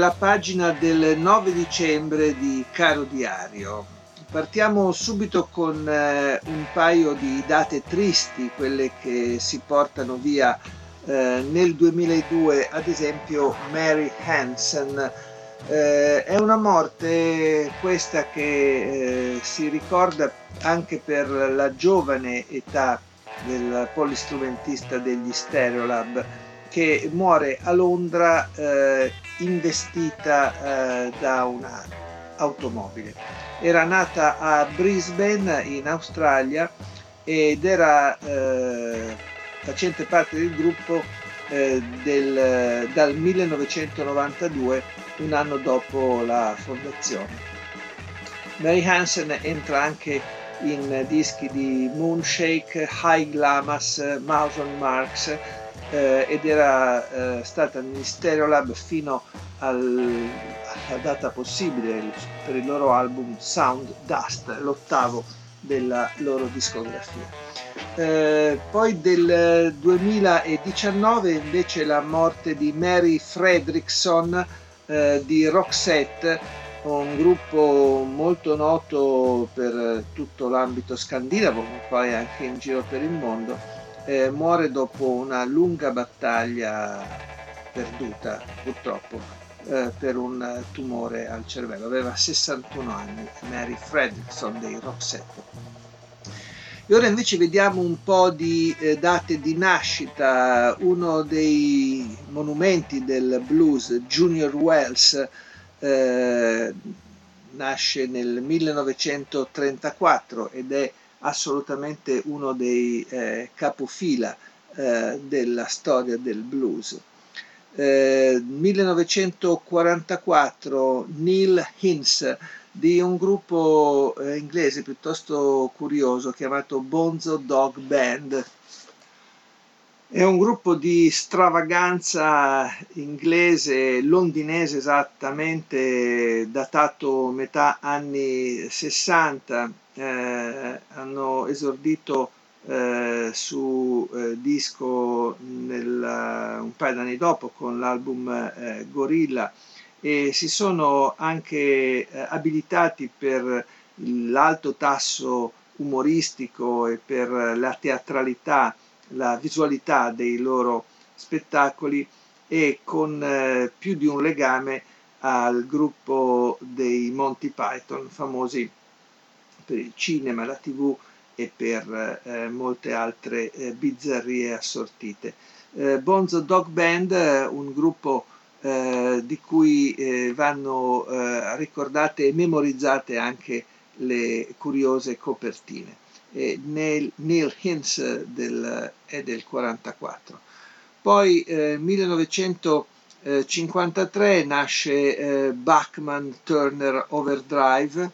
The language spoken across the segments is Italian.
La pagina del 9 dicembre di Caro Diario. Partiamo subito con eh, un paio di date tristi, quelle che si portano via eh, nel 2002, ad esempio Mary Hansen. Eh, è una morte questa che si ricorda anche per la giovane età del polistrumentista degli Stereolab che muore a Londra eh, investita eh, da un'automobile. Era nata a Brisbane in Australia ed era eh, facente parte del gruppo eh, del, dal 1992, un anno dopo la fondazione. Mary Hansen entra anche in dischi di Moonshake, High Glamas, Mawson Marks, eh, ed era eh, stata nel Stereolab fino al, alla data possibile per il loro album Sound Dust, l'ottavo della loro discografia. Eh, poi del 2019 invece la morte di Mary Fredrickson eh, di Roxette, un gruppo molto noto per tutto l'ambito scandinavo, ma poi anche in giro per il mondo eh, muore dopo una lunga battaglia perduta purtroppo eh, per un tumore al cervello. Aveva 61 anni, Mary Fredrickson dei Roxette. E ora invece vediamo un po' di eh, date di nascita. Uno dei monumenti del blues, Junior Wells, eh, nasce nel 1934 ed è assolutamente uno dei eh, capofila eh, della storia del blues. Eh, 1944 Neil Hinz di un gruppo eh, inglese piuttosto curioso chiamato Bonzo Dog Band. È un gruppo di stravaganza inglese, londinese esattamente, datato metà anni 60, eh, hanno esordito eh, su eh, disco nel, un paio d'anni dopo con l'album eh, Gorilla e si sono anche eh, abilitati per l'alto tasso umoristico e per la teatralità, la visualità dei loro spettacoli e con eh, più di un legame al gruppo dei Monty Python, famosi per il cinema, la tv e per eh, molte altre eh, bizzarrie assortite. Eh, Bonzo Dog Band, un gruppo eh, di cui eh, vanno eh, ricordate e memorizzate anche le curiose copertine. Neil, Neil Hintz del, è del 44. Poi eh, 1953 nasce eh, Bachman Turner Overdrive,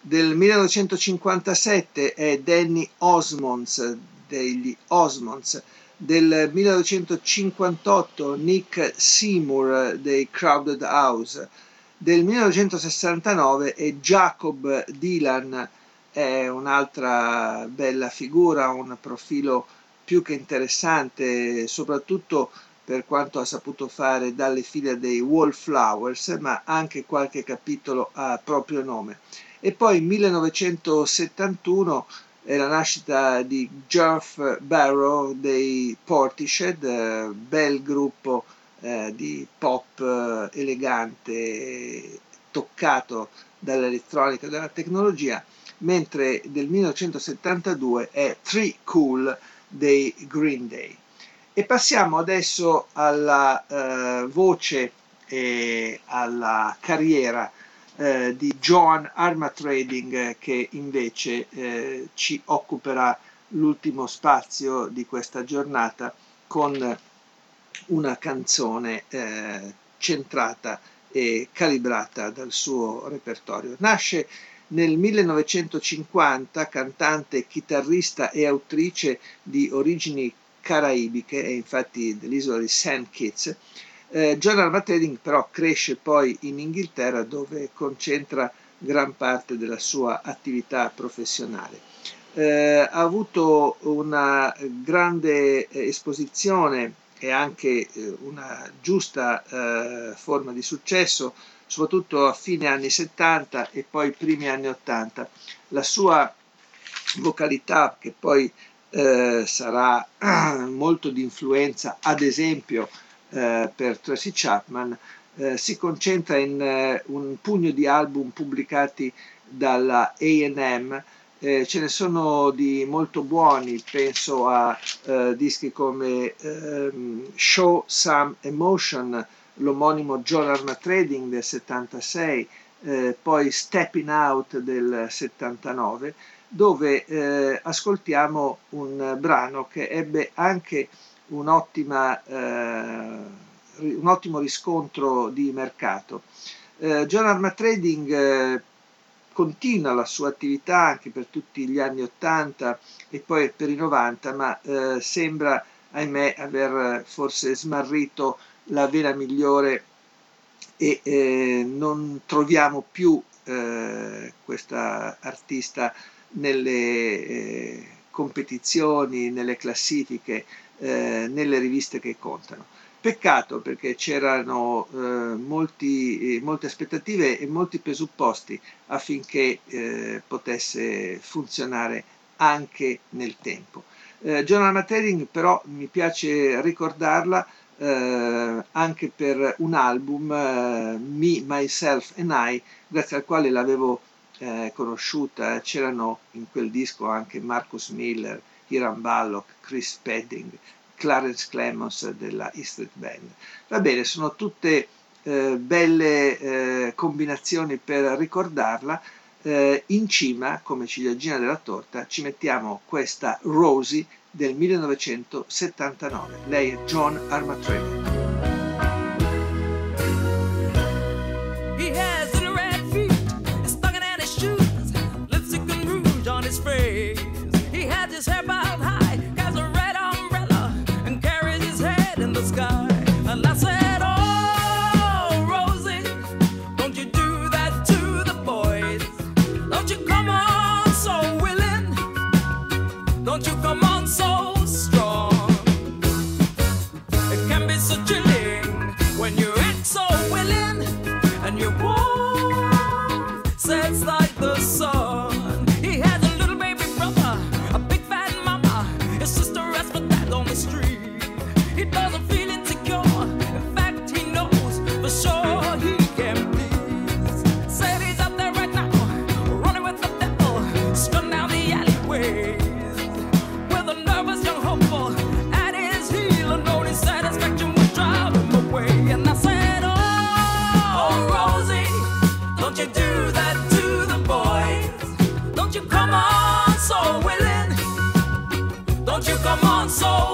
del 1957 è Danny Osmonds degli Osmonds, del 1958 Nick Seymour dei Crowded House, del 1969 è Jacob Dylan, è un'altra bella figura, un profilo più che interessante, soprattutto per quanto ha saputo fare dalle file dei Wallflowers, ma anche qualche capitolo a proprio nome. E poi 1971 è la nascita di Geoff Barrow dei Portishead, eh, bel gruppo eh, di pop eh, elegante, toccato dall'elettronica e dalla tecnologia, mentre del 1972 è Tree Cool dei Green Day. E passiamo adesso alla eh, voce e alla carriera eh, di Joan Armatrading che invece eh, ci occuperà l'ultimo spazio di questa giornata con una canzone eh, centrata e calibrata dal suo repertorio. Nasce nel 1950 cantante, chitarrista e autrice di origini caraibiche e infatti dell'isola di St. Kitts. Eh, John Armatrading però cresce poi in Inghilterra dove concentra gran parte della sua attività professionale. Eh, ha avuto una grande esposizione e anche eh, una giusta eh, forma di successo, soprattutto a fine anni 70 e poi primi anni 80. La sua vocalità, che poi eh, sarà molto di influenza, ad esempio, eh, per Tracy Chapman, eh, si concentra in eh, un pugno di album pubblicati dalla AM. Eh, ce ne sono di molto buoni, penso a eh, dischi come ehm, Show Some Emotion, l'omonimo Arma Trading del 76, eh, poi Stepping Out del 79, dove eh, ascoltiamo un brano che ebbe anche un'ottima un ottimo riscontro di mercato. Eh, John Arma Trading eh, continua la sua attività anche per tutti gli anni 80 e poi per i 90, ma eh, sembra, ahimè, aver forse smarrito la vena migliore e eh, non troviamo più eh, questa artista nelle eh, competizioni, nelle classifiche, nelle riviste che contano. Peccato perché c'erano eh, molti, eh, molte aspettative e molti presupposti affinché eh, potesse funzionare anche nel tempo. Eh, John Matering però mi piace ricordarla eh, anche per un album, eh, Me, Myself and I, grazie al quale l'avevo eh, conosciuta. C'erano in quel disco anche Marcus Miller, Hiram Ballock, Chris Spedding, Clarence Clemons della E Street Band. Va bene, sono tutte eh, belle eh, combinazioni per ricordarla. Eh, in cima, come ciliegina della torta, ci mettiamo questa Rosie del 1979. Lei è John Armatrelli. when you're Don't you come on so?